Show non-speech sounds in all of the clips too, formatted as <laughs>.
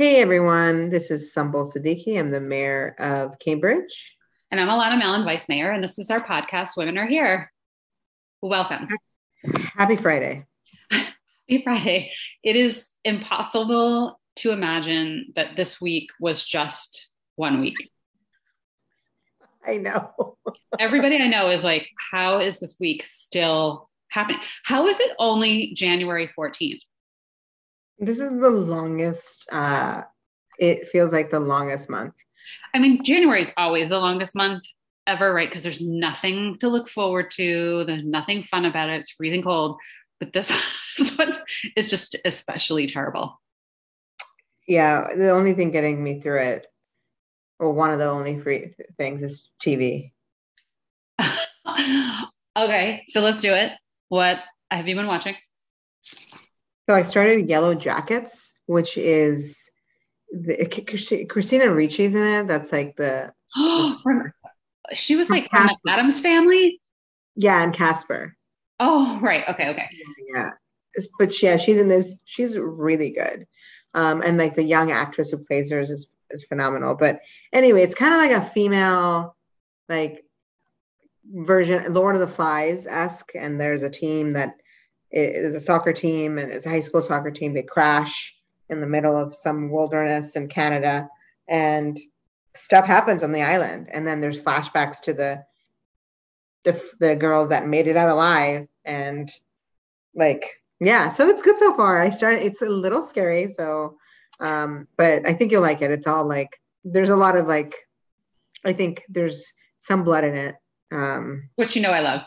Hey everyone, this is Sumbul Siddiqui. I'm the mayor of Cambridge. And I'm Alanna Mallon, vice mayor, and this is our podcast, Women Are Here. Welcome. Happy Friday. Happy Friday. It is impossible to imagine that this week was just one week. I know. <laughs> Everybody I know is like, how is this week still happening? How is it only January 14th? This is the longest, uh, it feels like the longest month. I mean, January is always the longest month ever, right? Because there's nothing to look forward to, there's nothing fun about it, it's freezing cold. But this, <laughs> this one is just especially terrible. Yeah, the only thing getting me through it, or one of the only free things, is TV. <laughs> okay, so let's do it. What have you been watching? So I started Yellowjackets, which is the, Christina Ricci's in it. That's like the. <gasps> she was like from the Addams family. Yeah, and Casper. Oh right, okay, okay. Yeah, but yeah, she's in this. She's really good, um, and like the young actress who plays her is is phenomenal. But anyway, it's kind of like a female, like version, Lord of the Flies esque, and there's a team that is a soccer team and it's a high school soccer team. They crash in the middle of some wilderness in Canada and stuff happens on the island. And then there's flashbacks to the the, the girls that made it out alive and like yeah so it's good so far i started it's a little scary so um but i think you'll like it it's all like there's a lot of like i think there's some blood in it um which you know i love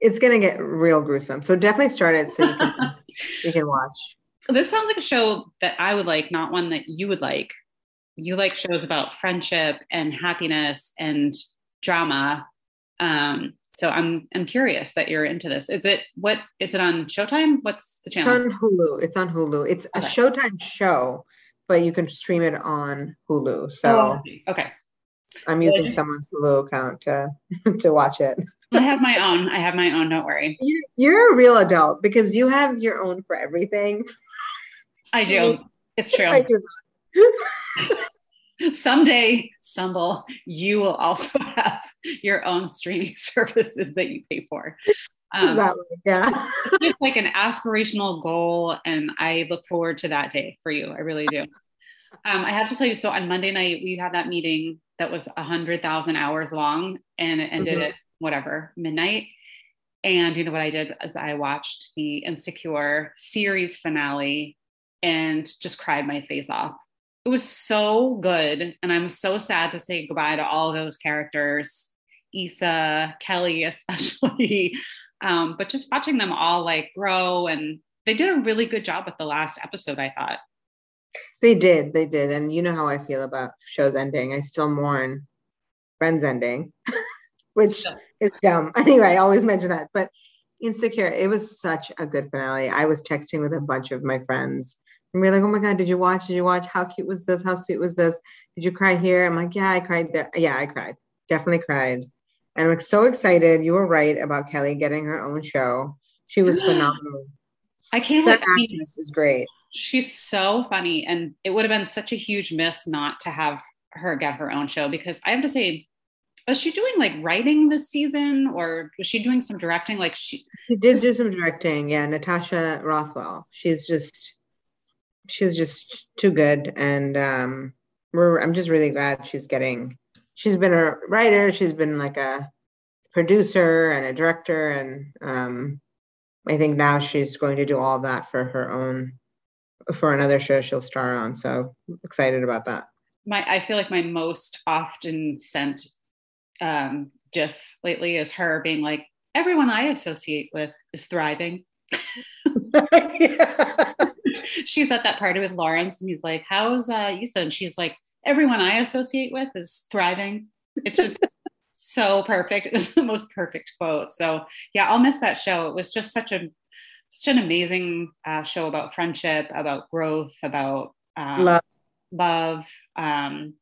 it's gonna get real gruesome. So definitely start it so you can <laughs> you can watch. This sounds like a show that I would like, not one that you would like. You like shows about friendship and happiness and drama. Um, so I'm I'm curious that you're into this. Is it what is it on Showtime? What's the channel? It's on Hulu. It's on Hulu. It's okay. a Showtime show, but you can stream it on Hulu. So oh, okay. I'm using someone's Hulu account to <laughs> to watch it. I have my own. I have my own. Don't worry. You're a real adult because you have your own for everything. I do. It's true. I do <laughs> Someday, Sumbul, you will also <laughs> have your own streaming <laughs> services that you pay for. Um, exactly. Yeah. it's like an aspirational goal, and I look forward to that day for you. I really do. Um, I have to tell you, so on Monday night we had that meeting that was a hundred thousand hours long, and it ended mm-hmm. at whatever midnight. And you know what I did is I watched the Insecure series finale and just cried my face off. It was so good. And I'm so sad to say goodbye to all those characters, Issa, Kelly, <laughs> especially. Um, but just watching them all like grow and they did a really good job with the last episode, I thought. They did, they did. And you know how I feel about shows ending. I still mourn Friends ending. <laughs> which is dumb. <laughs> Anyway, I always mention that. But Insecure, it was such a good finale. I was texting with a bunch of my friends and we are like, oh my God, did you watch? Did you watch? How cute was this? How sweet was this? Did you cry here? I'm like, yeah, I cried there. Yeah, I cried. Definitely cried. And I'm so excited. You were right about Kelly getting her own show. She was <gasps> phenomenal. I can't that actress is great. She's so funny. And it would have been such a huge miss not to have her get her own show because I have to say, was she doing like writing this season or was she doing some directing? Like she she did do some directing yeah natasha rothwell. She's just she's just too good and um we're i'm just really glad she's getting she's been a writer she's been like a producer and a director and um i think now she's going to do all that for her own for another show she'll star on so excited about that. My i feel like my most often sent um, GIF lately is her being like, everyone I associate with is thriving. <laughs> <laughs> she's at that party with Lawrence and he's like, How's uh, Issa? And she's like, Everyone I associate with is thriving. It's just <laughs> so perfect. It was the most perfect quote. So, yeah, I'll miss that show. It was just such a such an amazing uh, show about friendship, about growth, about um, love, love um,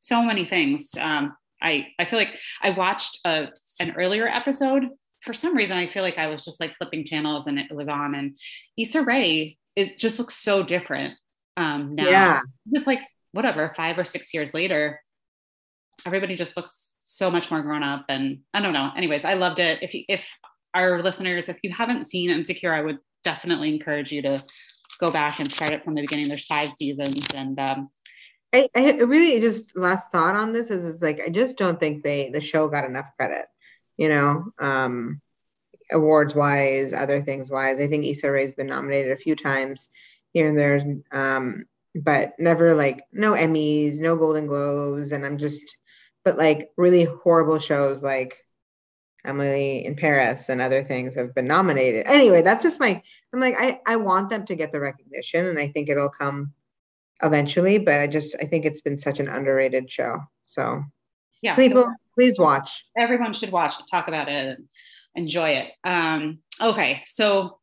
so many things. Um, I I feel like I watched a, an earlier episode. For some reason, I feel like I was just like flipping channels and it was on. And Issa Rae it just looks so different. um, now. Yeah. It's like whatever, five or six years later, everybody just looks so much more grown up. And I don't know. Anyways, I loved it. If you, if our listeners, if you haven't seen Insecure, I would definitely encourage you to go back and start it from the beginning. There's five seasons, and um, I, I really just last thought on this is, is like I just don't think they the show got enough credit, you know, um, awards wise, other things wise. I think Issa Rae's been nominated a few times here and there, um, but never like no Emmys, no Golden Globes, and I'm just, but like really horrible shows like Emily in Paris and other things have been nominated. Anyway, that's just my. I'm like I I want them to get the recognition, and I think it'll come eventually. But I just I think it's been such an underrated show. So yeah, people so please watch. everyone should watch talk about it, and enjoy it. Um, okay, so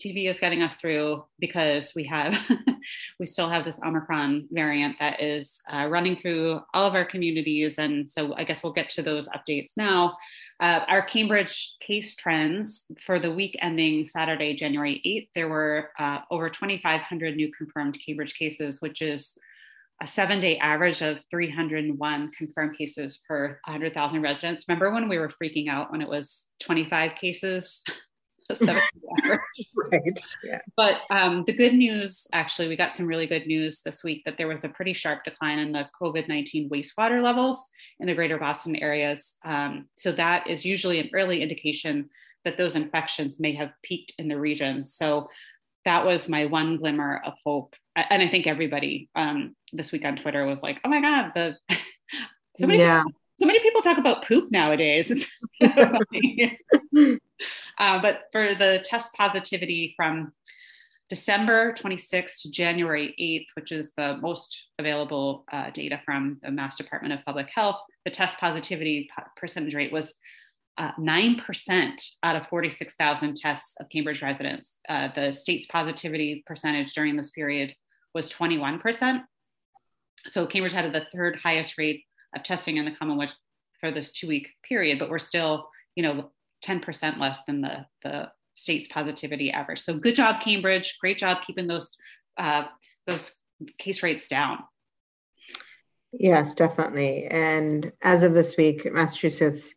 TV is getting us through because we have <laughs> we still have this Omicron variant that is uh, running through all of our communities, and so I guess we'll get to those updates now. Uh, our Cambridge case trends for the week ending Saturday, January 8th, there were uh, over 2,500 new confirmed Cambridge cases, which is a seven day average of 301 confirmed cases per 100,000 residents. Remember when we were freaking out when it was 25 cases? <laughs> <laughs> right. Yeah. But um, the good news, actually, we got some really good news this week that there was a pretty sharp decline in the COVID 19 wastewater levels in the greater Boston areas. Um, so that is usually an early indication that those infections may have peaked in the region. So that was my one glimmer of hope. And I think everybody um, this week on Twitter was like, oh my God, the <laughs> so many, yeah. So many people talk about poop nowadays. It's <laughs> uh, but for the test positivity from December 26th to January 8th, which is the most available uh, data from the Mass Department of Public Health, the test positivity percentage rate was uh, 9% out of 46,000 tests of Cambridge residents. Uh, the state's positivity percentage during this period was 21%. So Cambridge had the third highest rate of testing in the Commonwealth for this two week period, but we're still, you know, 10% less than the, the state's positivity average. So good job, Cambridge. Great job keeping those uh, those case rates down. Yes, definitely. And as of this week, Massachusetts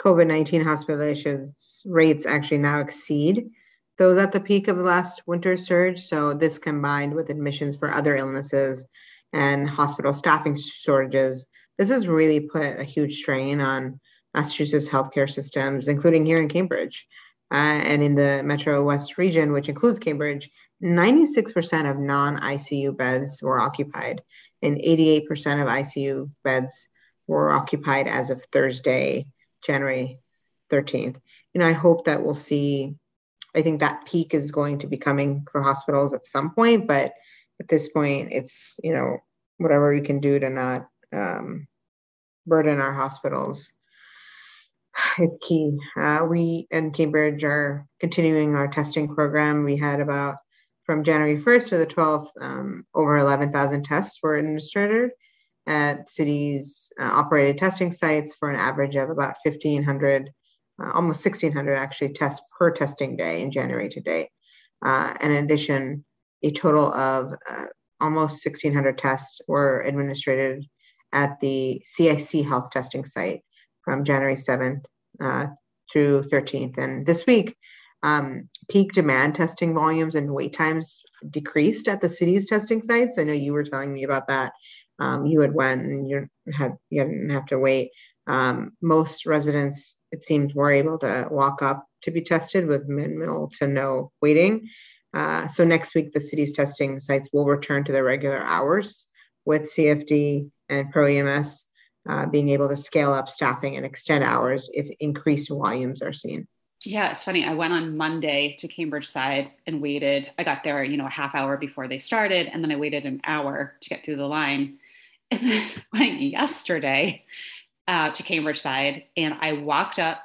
COVID 19 hospitalization rates actually now exceed those at the peak of the last winter surge. So, this combined with admissions for other illnesses and hospital staffing shortages, this has really put a huge strain on Massachusetts healthcare systems, including here in Cambridge. Uh, and in the Metro West region, which includes Cambridge, 96% of non ICU beds were occupied, and 88% of ICU beds were occupied as of Thursday, January 13th. You know, I hope that we'll see, I think that peak is going to be coming for hospitals at some point, but at this point, it's, you know, whatever we can do to not um, burden our hospitals is key. Uh, we in Cambridge are continuing our testing program. We had about from January 1st to the 12th, um, over 11,000 tests were administered at cities uh, operated testing sites for an average of about 1,500, uh, almost 1,600 actually tests per testing day in January to date. Uh, in addition, a total of uh, almost 1,600 tests were administered at the CIC health testing site from January 7th uh, through 13th. And this week, um, peak demand testing volumes and wait times decreased at the city's testing sites. I know you were telling me about that. Um, you had went and you had you didn't have to wait. Um, most residents, it seems, were able to walk up to be tested with minimal to no waiting. Uh, so next week, the city's testing sites will return to their regular hours with CFD and Pro EMS uh, being able to scale up staffing and extend hours if increased volumes are seen. Yeah, it's funny. I went on Monday to CambridgeSide and waited. I got there, you know, a half hour before they started, and then I waited an hour to get through the line. <laughs> And then <laughs> went yesterday uh, to CambridgeSide, and I walked up,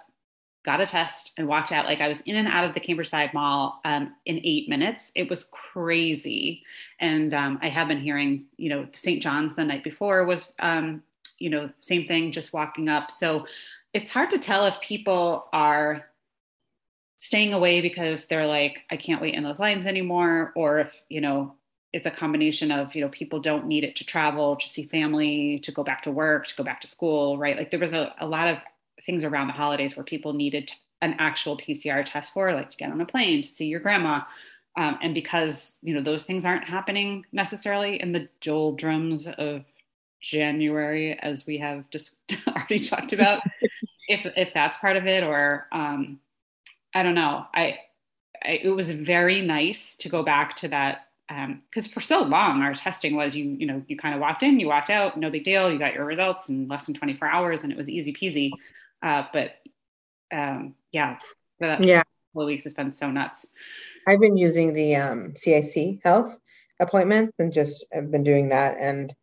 got a test, and walked out. Like I was in and out of the CambridgeSide mall um, in eight minutes. It was crazy, and um, I have been hearing, you know, St. John's the night before was um, you know, same thing, just walking up. So it's hard to tell if people are staying away because they're like, I can't wait in those lines anymore, or if, you know, it's a combination of you know people don't need it to travel to see family to go back to work to go back to school right like there was a, a lot of things around the holidays where people needed an actual pcr test for like to get on a plane to see your grandma. Um, and because you know those things aren't happening necessarily in the doldrums of january as we have just <laughs> already talked about <laughs> if if that's part of it or um, i don't know. I, I it was very nice to go back to that because um, for so long our testing was you you know you kind of walked in you walked out no big deal you got your results in less than 24 hours and it was easy peasy uh, but um, yeah yeah. couple weeks it's been so nuts. I've been using the um, cic health appointments and just I've been doing that. And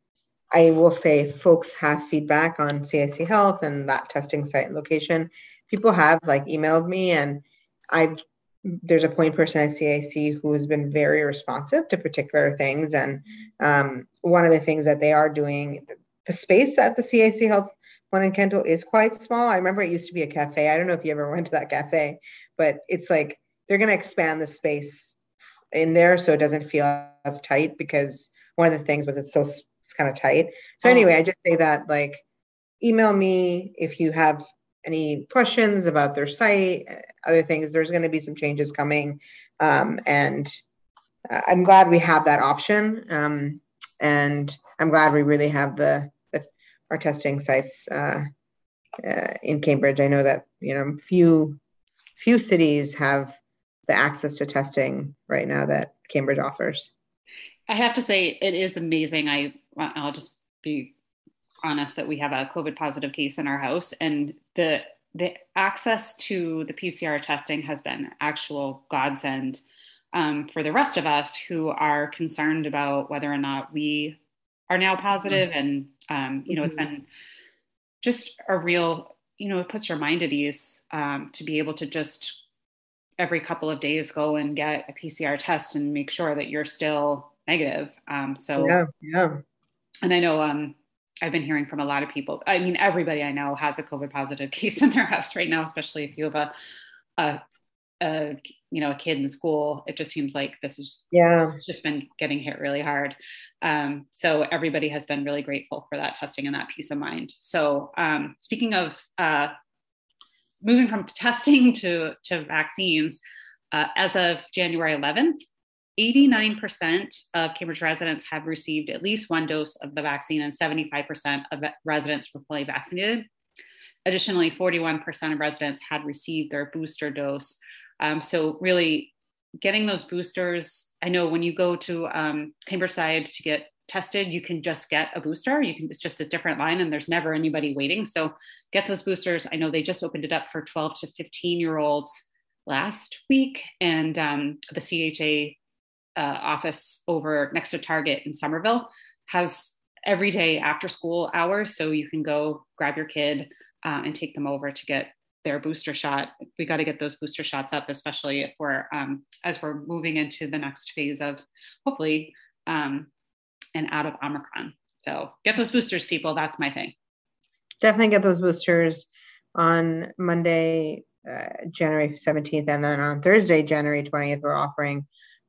i will say folks have feedback on cic health and that testing site and location. People have like emailed me and i've there's a point person at CIC who has been very responsive to particular things. And um, one of the things that they are doing, the space at the CIC Health one in Kendall is quite small. I remember it used to be a cafe. I don't know if you ever went to that cafe, but it's like they're going to expand the space in there so it doesn't feel as tight because one of the things was it's so it's kind of tight. So oh. anyway, I just say that like email me if you have any questions about their site, other things, there's going to be some changes coming. Um, and uh, I'm glad we have that option. Um, and I'm glad we really have the our testing sites uh, uh, in Cambridge. I know that you know few few cities have the access to testing right now that Cambridge offers. I have to say it is amazing. I I'll just be honest that we have a COVID positive case in our house, and the the access to the PCR testing has been actual godsend um, for the rest of us who are concerned about whether or not we are now positive. Mm-hmm. and um, you know mm-hmm. it's been just a real you know it puts your mind at ease um, to be able to just every couple of days go and get a PCR test and make sure that you're still negative. Um, so yeah, yeah. And I know um, I've been hearing from a lot of people. I mean, everybody I know has a COVID positive <laughs> case in their house right now, especially if you have a, a, a you know, a kid in school. It just seems like this is yeah, just been getting hit really hard. Um, so everybody has been really grateful for that testing and that peace of mind. So um, speaking of uh, moving from <laughs> testing to to vaccines, uh, as of January 11th, 89% of Cambridge residents have received at least one dose of the vaccine, and 75% of residents were fully vaccinated. Additionally, 41% of residents had received their booster dose. Um, so, really, getting those boosters, I know when you go to um, Cambridge to get tested, you can just get a booster. You can, it's just a different line, and there's never anybody waiting. So, get those boosters. I know they just opened it up for 12 to 15 year olds last week, and um, the CHA uh, office over next to Target in Somerville has every day after school hours. So you can go grab your kid uh, and take them over to get their booster shot. We got to get those booster shots up, especially if we're um, as we're moving into the next phase of hopefully um, and out of Omicron. So get those boosters, people. That's my thing. Definitely get those boosters on Monday, uh, January 17th, and then on Thursday, January 20th, we're offering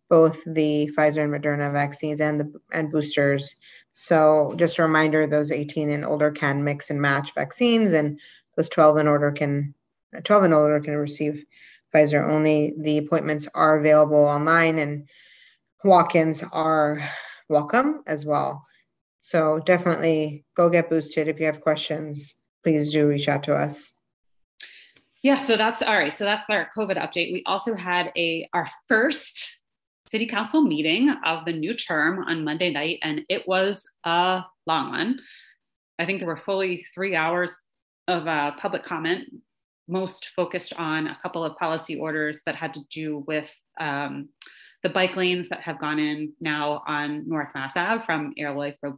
both the Pfizer and Moderna vaccines and the and boosters. So just a reminder, those 18 and older can mix and match vaccines, and those 12 and older can 12 and older can receive Pfizer only. The appointments are available online, and walk-ins are welcome as well. So definitely go get boosted. If you have questions, please do reach out to us. Yeah, so that's all right. So that's our COVID update. We also had a our first city council meeting of the new term on Monday night, and it was a long one. I think there were fully three hours of uh, public comment, most focused on a couple of policy orders that had to do with um, the bike lanes that have gone in now on North Mass Ave from Alewife Road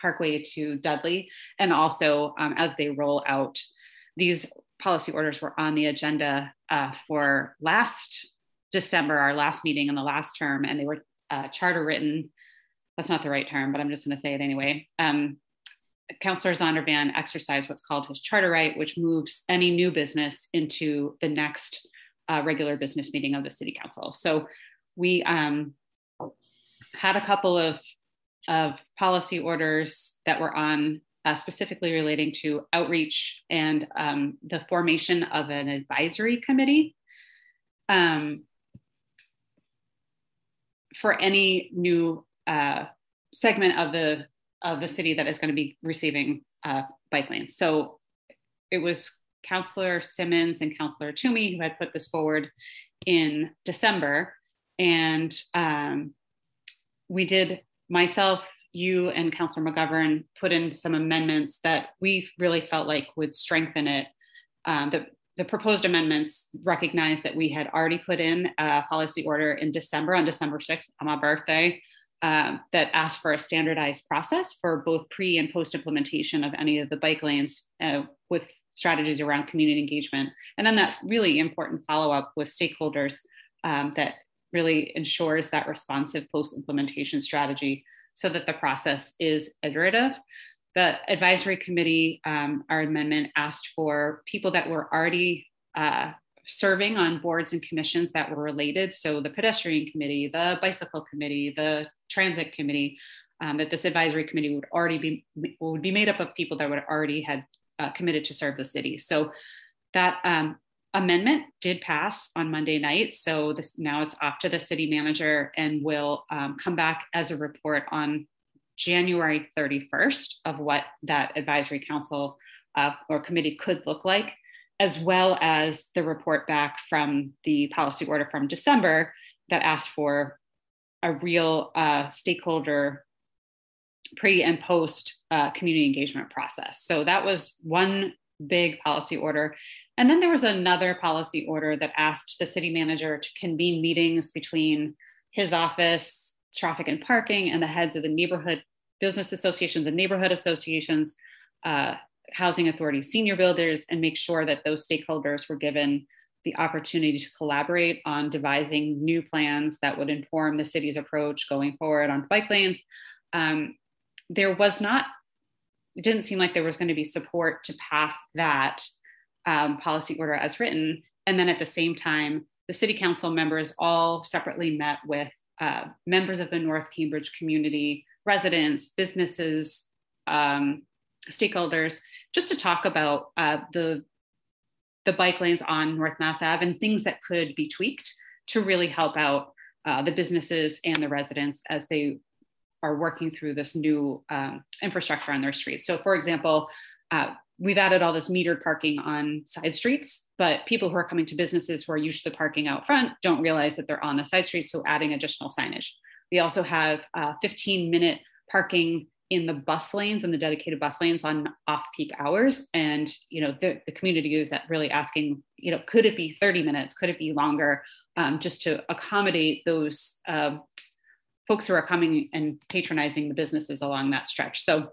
Parkway to Dudley, and also um, as they roll out, these policy orders were on the agenda uh, for last December, our last meeting in the last term, and they were uh, charter written. That's not the right term, but I'm just going to say it anyway. Um, Councillor Zondervan exercised what's called his charter right, which moves any new business into the next uh, regular business meeting of the city council. So we um, had a couple of of policy orders that were on uh, specifically relating to outreach and um, the formation of an advisory committee um, for any new uh, segment of the of the city that is going to be receiving uh, bike lanes. So it was Councillor Simmons and Councillor Toomey who had put this forward in December, and um, we did myself, you, and Councillor McGovern put in some amendments that we really felt like would strengthen it. Um, the, the proposed amendments recognize that we had already put in a policy order in December on December 6th on my birthday um, that asked for a standardized process for both pre and post implementation of any of the bike lanes uh, with strategies around community engagement. And then that really important follow up with stakeholders um, that really ensures that responsive post implementation strategy so that the process is iterative. The advisory committee, um, our amendment asked for people that were already uh, serving on boards and commissions that were related. So the pedestrian committee, the bicycle committee, the transit committee, um, that this advisory committee would already be would be made up of people that would already had uh, committed to serve the city. So that um, amendment did pass on Monday night. So this now it's off to the city manager and will um, come back as a report on January 31st of what that advisory council uh, or committee could look like, as well as the report back from the policy order from December that asked for a real uh, stakeholder pre and post uh, community engagement process. So that was one big policy order. And then there was another policy order that asked the city manager to convene meetings between his office, traffic and parking, and the heads of the neighborhood business associations and neighborhood associations, uh, housing authorities, senior builders, and make sure that those stakeholders were given the opportunity to collaborate on devising new plans that would inform the city's approach going forward on bike lanes. Um, there was not, it didn't seem like there was going to be support to pass that um, policy order as written. And then at the same time, the city council members all separately met with uh, members of the North Cambridge community, residents, businesses, um, stakeholders, just to talk about uh, the the bike lanes on North Mass Ave and things that could be tweaked to really help out uh, the businesses and the residents as they are working through this new um, infrastructure on their streets. So, for example, uh, we've added all this metered parking on side streets, but people who are coming to businesses who are used to parking out front don't realize that they're on the side streets, so adding additional signage. We also have uh, 15 minute parking in the bus lanes and the dedicated bus lanes on off-peak hours. And you know the, the community is really asking you know could it be 30 minutes? Could it be longer? Um, just to accommodate those uh, folks who are coming and patronizing the businesses along that stretch. So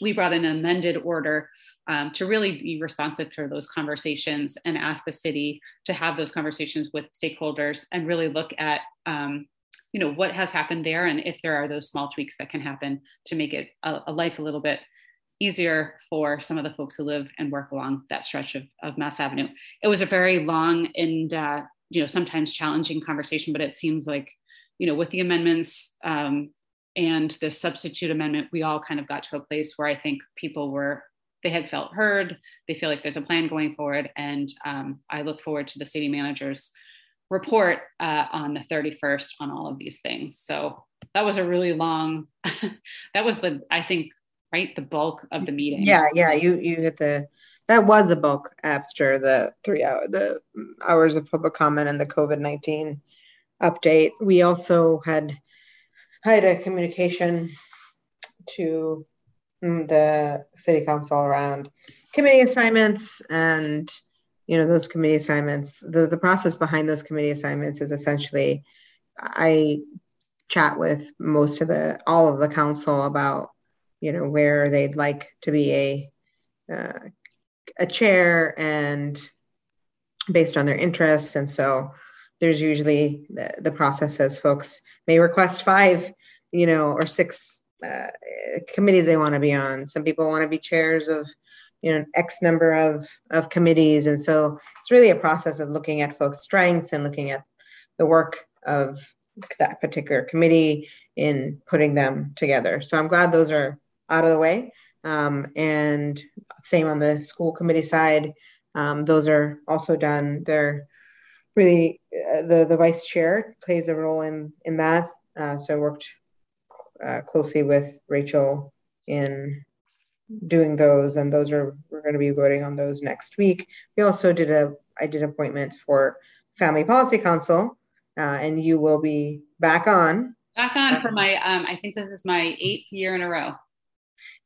we brought an amended order um, to really be responsive to those conversations and ask the city to have those conversations with stakeholders and really look at um, you know what has happened there and if there are those small tweaks that can happen to make it a, a life a little bit easier for some of the folks who live and work along that stretch of, of mass avenue. It was a very long and uh, you know sometimes challenging conversation but it seems like you know with the amendments um, and the substitute amendment we all kind of got to a place where i think people were they had felt heard they feel like there's a plan going forward and um, i look forward to the city managers report uh, on the 31st on all of these things. So that was a really long <laughs> that was the i think right the bulk of the meeting. Yeah yeah you you hit the that was the bulk after the three hour the hours of public comment and the covid-19 update. We also had had a communication to the city council around committee assignments and you know those committee assignments the, the process behind those committee assignments is essentially i chat with most of the all of the council about you know where they'd like to be a uh, a chair and based on their interests and so there's usually the, the process says folks may request five you know or six uh, committees they want to be on. Some people want to be chairs of, you know, X number of of committees, and so it's really a process of looking at folks' strengths and looking at the work of that particular committee in putting them together. So I'm glad those are out of the way. Um, and same on the school committee side, um, those are also done. They're really uh, the the vice chair plays a role in in that. Uh, so I worked uh, closely with Rachel in doing those, and those are we're going to be voting on those next week. We also did a I did appointments for Family Policy Council, uh, and you will be back on. Back on for my um, I think this is my eighth year in a row.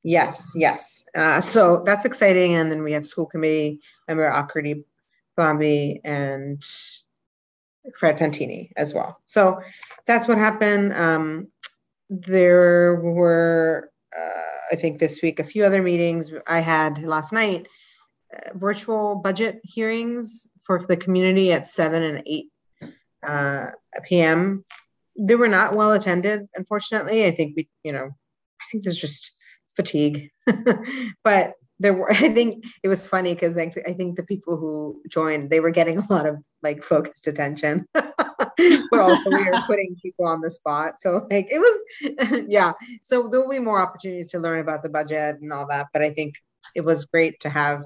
Yes, yes. Uh, so that's exciting, and then we have school committee member Akriti Bhambi and Fred Fantini as well. So that's what happened. Um, there were, uh, I think, this week a few other meetings I had last night. Uh, virtual budget hearings for the community at 7 and 8 uh, p.m. They were not well attended, unfortunately. I think we, you know, I think there's just fatigue, <laughs> but there were i think it was funny because I, I think the people who joined they were getting a lot of like focused attention <laughs> but also we are putting people on the spot so like it was <laughs> yeah so there'll be more opportunities to learn about the budget and all that but i think it was great to have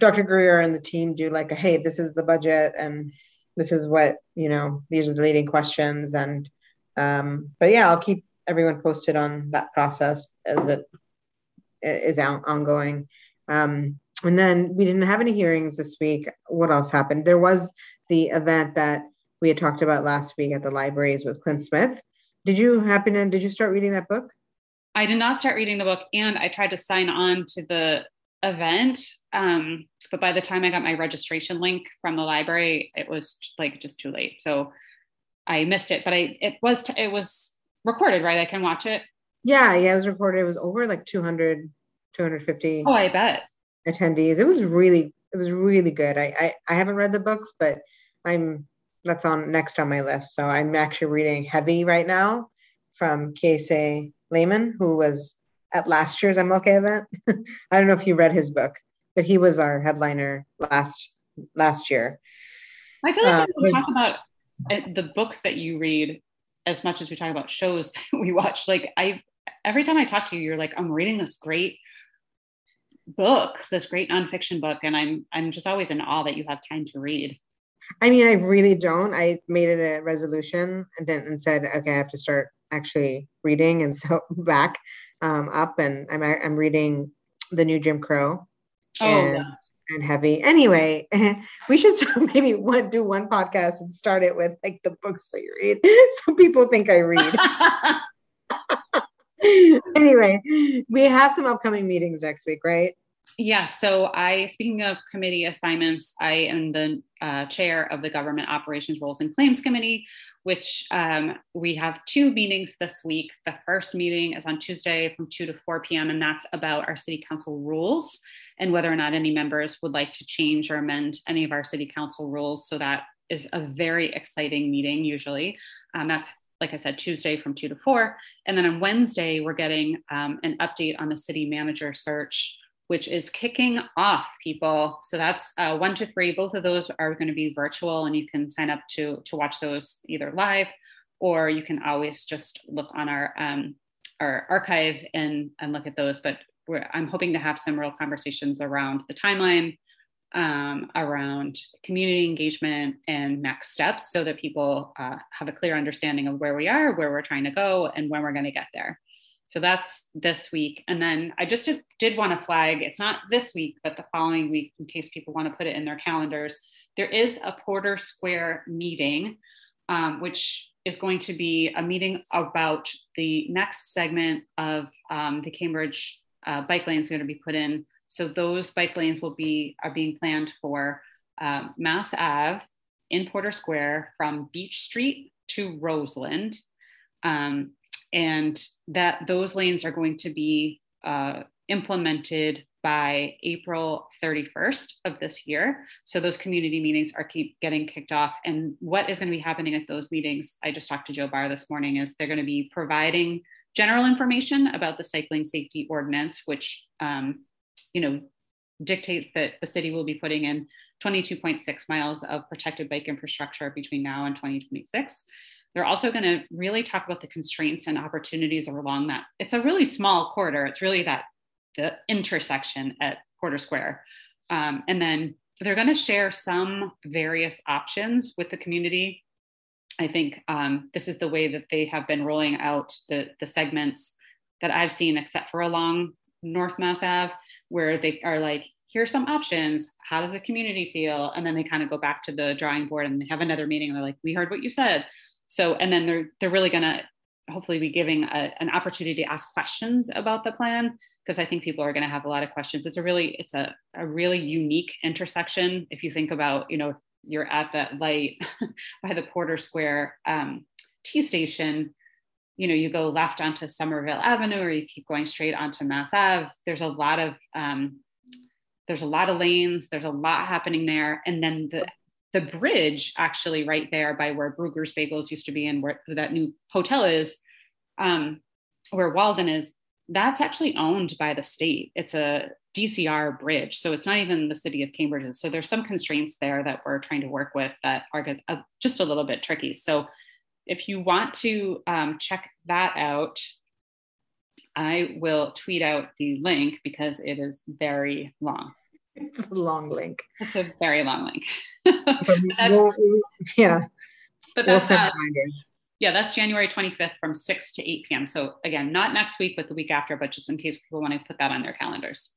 dr greer and the team do like a hey this is the budget and this is what you know these are the leading questions and um but yeah i'll keep everyone posted on that process as it is out, ongoing. Um, and then we didn't have any hearings this week. What else happened? There was the event that we had talked about last week at the libraries with Clint Smith. Did you happen to, did you start reading that book? I did not start reading the book and I tried to sign on to the event. Um, but by the time I got my registration link from the library, it was like just too late. So I missed it, but I, it was, t- it was recorded, right? I can watch it. Yeah, yeah, it was recorded. It was over like 200, 250. Oh, I bet. Attendees. It was really, it was really good. I, I, I haven't read the books, but I'm, that's on next on my list. So I'm actually reading Heavy right now from Kiese Laymon, who was at last year's MLK event. <laughs> I don't know if you read his book, but he was our headliner last last year. I feel like uh, we talk about uh, the books that you read as much as we talk about shows <laughs> that we watch. Like I every time I talk to you, you're like, I'm reading this great book, this great nonfiction book, and I'm I'm just always in awe that you have time to read. I mean, I really don't. I made it a resolution and then and said, okay, I have to start actually reading, and so <laughs> back um, up, and I'm I'm reading the new Jim Crow. Oh, and, and heavy. Anyway, <laughs> we should start <laughs> maybe one do one podcast and start it with like the books that you read, so people think I read. anyway, we have some upcoming meetings next week, right? Yeah. So I, speaking of committee assignments, I am the uh, chair of the Government Operations Rules and Claims Committee, which um, we have two meetings this week. The first meeting is on Tuesday from 2 to 4 p.m., and that's about our City Council rules and whether or not any members would like to change or amend any of our City Council rules. So that is a very exciting meeting, usually. Um, that's like I said, Tuesday from 2 to 4. And then on Wednesday, we're getting um, an update on the city manager search, which is kicking off, people. So that's uh, 1 to 3. Both of those are going to be virtual, and you can sign up to, to watch those either live or you can always just look on our, um, our archive and, and look at those. But I'm hoping to have some real conversations around the timeline, um, around community engagement and next steps so that people uh, have a clear understanding of where we are, where we're trying to go, and when we're going to get there. So that's this week. And then I just did want to flag it's not this week, but the following week, in case people want to put it in their calendars. There is a Porter Square meeting, um, which is going to be a meeting about the next segment of um, the Cambridge uh, bike lanes going to be put in so those bike lanes will be are being planned for um, Mass Ave in Porter Square from Beach Street to Roseland, um, and that those lanes are going to be uh, implemented by April 31st of this year. So those community meetings are keep getting kicked off. And what is going to be happening at those meetings? I just talked to Joe Barr this morning. Is they're going to be providing general information about the cycling safety ordinance, which um, you know, dictates that the city will be putting in 22.6 miles of protected bike infrastructure between now and 2026. They're also going to really talk about the constraints and opportunities along that. It's a really small corridor. It's really that the intersection at Porter Square. Um, and then they're going to share some various options with the community. I think um, this is the way that they have been rolling out the, the segments that I've seen, except for along North Mass Ave, where they are like, here's some options. How does the community feel? And then they kind of go back to the drawing board and they have another meeting. And they're like, we heard what you said. So, and then they're they're really going to hopefully be giving a, an opportunity to ask questions about the plan because I think people are going to have a lot of questions. It's a really it's a, a really unique intersection. If you think about, you know, you're at that light <laughs> by the Porter Square um, T station, you know, you go left onto Somerville Avenue or you keep going straight onto Mass Ave. There's a lot of um, there's a lot of lanes. There's a lot happening there, and then the the bridge actually right there by where Bruegger's Bagels used to be and where that new hotel is, um, where Walden is that's actually owned by the state. It's a DCR bridge, so it's not even the city of Cambridge. So there's some constraints there that we're trying to work with that are uh, just a little bit tricky. So if you want to um, check that out, I will tweet out the link because it is very long. It's a long link. It's a very long link. <laughs> yeah. But that's we'll uh, yeah, that's January 25th from 6 to 8 p.m. So again, not next week, but the week after, but just in case people want to put that on their calendars.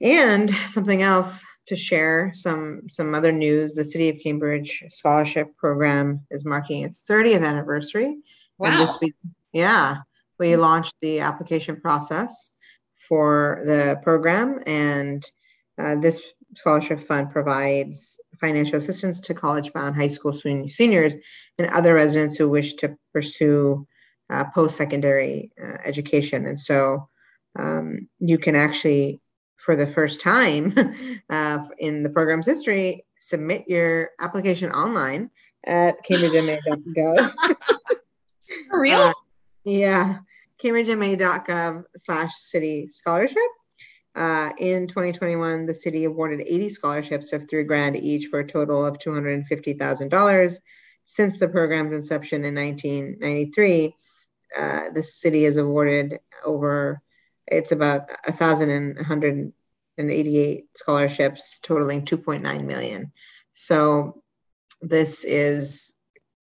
And something else to share, some some other news. The City of Cambridge Scholarship Program is marking its 30th anniversary. Wow. And this week, yeah, we launched the application process for the program, and uh, this scholarship fund provides financial assistance to college bound high school seniors and other residents who wish to pursue uh, post secondary uh, education. And so um, you can actually, for the first time <laughs> uh, in the program's history, submit your application online at cambridgema.gov. <laughs> For real? Uh, yeah, cambridgema.gov slash city scholarship. Uh, in 2021, the city awarded 80 scholarships of three grand each for a total of $250,000. Since the program's inception in 1993, uh, the city has awarded over, it's about 1,188 scholarships totaling 2.9 million. So this is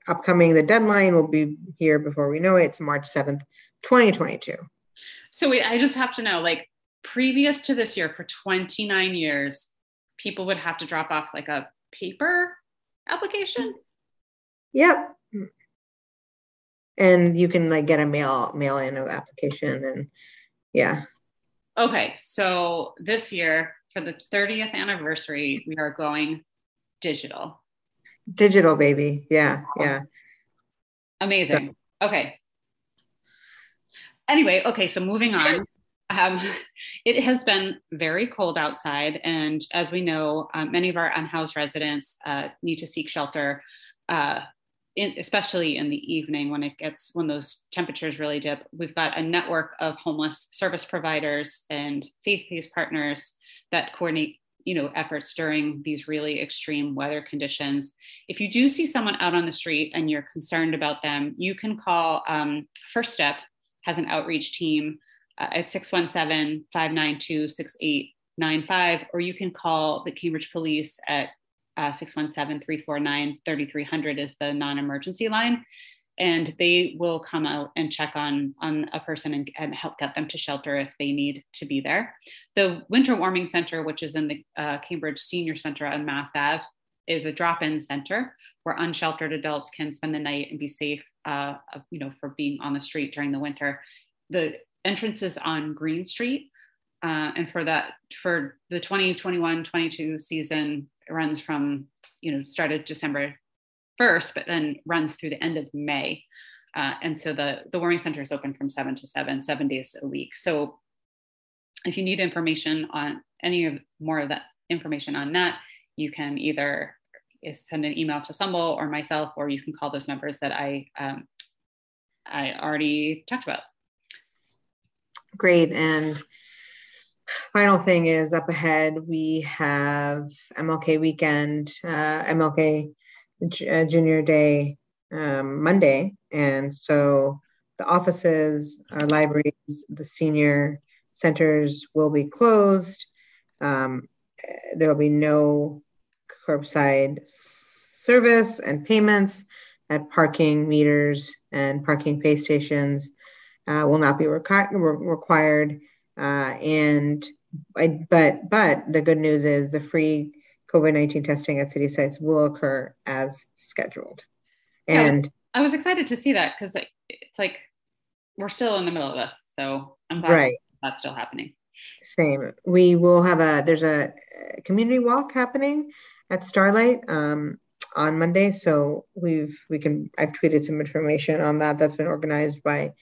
upcoming. The deadline will be here before we know it. It's March 7th, 2022. So wait, I just have to know, like, previous to this year for 29 years people would have to drop off like a paper application? Yep. And you can like get a mail mail in application and yeah. Okay so this year for the 30th anniversary we are going digital. Digital baby. Yeah yeah. Amazing. So. okay anyway okay so moving on. Um, <laughs> it has been very cold outside, and as we know, uh, many of our unhoused residents uh, need to seek shelter, uh, in, especially in the evening when it gets when those temperatures really dip. We've got a network of homeless service providers and faith-based partners that coordinate you know efforts during these really extreme weather conditions. If you do see someone out on the street and you're concerned about them you can call um, first step has an outreach team uh, at 617 592 6895, or you can call the Cambridge Police at uh, 617 349 3300 is the non emergency line. And they will come out and check on, on a person and, and, help get them to shelter if they need to be there. The Winter Warming Center, which is in the uh, Cambridge Senior Center on Mass Ave, is a drop-in center where unsheltered adults can spend the night and be safe, uh, you know, for being on the street during the winter. The entrances on Green Street. Uh, and for that, for the 2021-22 season, it runs from, you know, started December 1st, but then runs through the end of May. Uh, and so the, the Warming Center is open from seven to seven, seven days a week. So if you need information on any of more of that information on that, you can either send an email to Sumbul or myself, or you can call those numbers that I um, I already talked about great. And final thing is up ahead, we have MLK weekend, uh, MLK uh, Junior Day um, Monday, and so the offices, our libraries, the senior centers will be closed. Um, there will be no curbside service and payments at parking meters and parking pay stations uh, will not be requ- required. Uh, and I, but but the good news is the free COVID nineteen testing at city sites will occur as scheduled. And yeah, I was excited to see that because it's like we're still in the middle of this, so I'm glad right. that's still happening. Same. We will have a there's a community walk happening at Starlight um, on Monday, so we've we can I've tweeted some information on that that's been organized by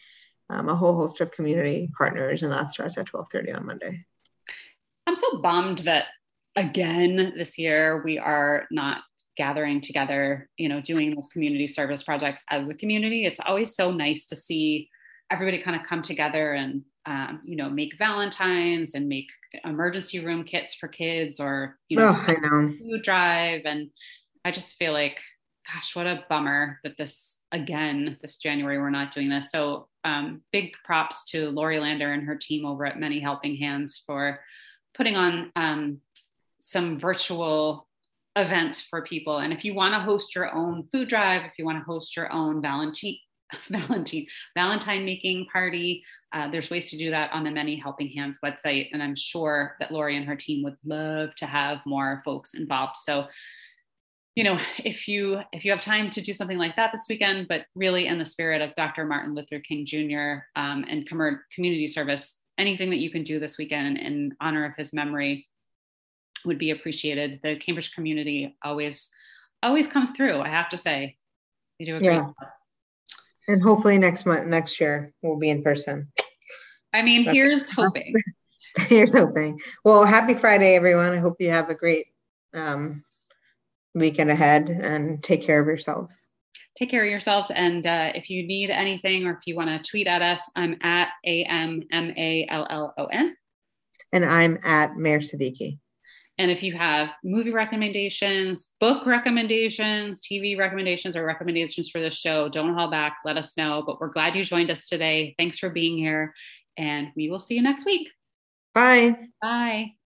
um, a whole host of community partners, and that starts at 12:30 on Monday. I'm so bummed that again this year we are not gathering together, you know, doing those community service projects as a community. It's always so nice to see everybody kind of come together and um, you know make valentines and make emergency room kits for kids or you know, oh, know. food drive. And i just feel like gosh what a bummer that this again this january we're not doing this. So um, big props to lori lander and her team over at many helping hands for putting on um, some virtual events for people. And if you want to host your own food drive if you want to host your own valentine <laughs> Valentine Valentine making party. Uh, there's ways to do that on the Many Helping Hands website, and I'm sure that Lori and her team would love to have more folks involved. So, you know, if you if you have time to do something like that this weekend, but really in the spirit of Dr. Martin Luther King Jr. Um, and com- community service, anything that you can do this weekend in honor of his memory would be appreciated. The Cambridge community always always comes through. I have to say, they do a great yeah. job. And hopefully next month, next year, we'll be in person. I mean, here's hoping. <laughs> here's hoping. Well, happy Friday, everyone. I hope you have a great um, weekend ahead and take care of yourselves. Take care of yourselves. And uh, if you need anything or if you want to tweet at us, I'm at A M M A L L O N. And I'm at Mayor Siddiqui. And if you have movie recommendations, book recommendations, TV recommendations, or recommendations for the show, don't hold back. Let us know. But we're glad you joined us today. Thanks for being here. And we will see you next week. Bye. Bye.